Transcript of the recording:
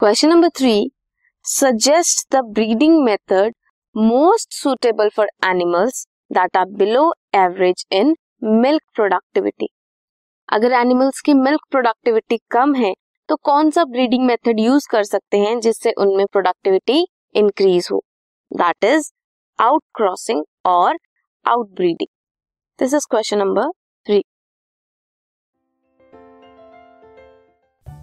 Question number three suggest the breeding method most suitable for animals that are below average in milk productivity अगर animals की milk productivity कम है तो कौन सा ब्रीडिंग मेथड यूज़ कर सकते हैं जिससे उनमें प्रोडक्टिविटी इंक्रीज हो? दैट इज़ आउट क्रॉसिंग और out breeding this is question number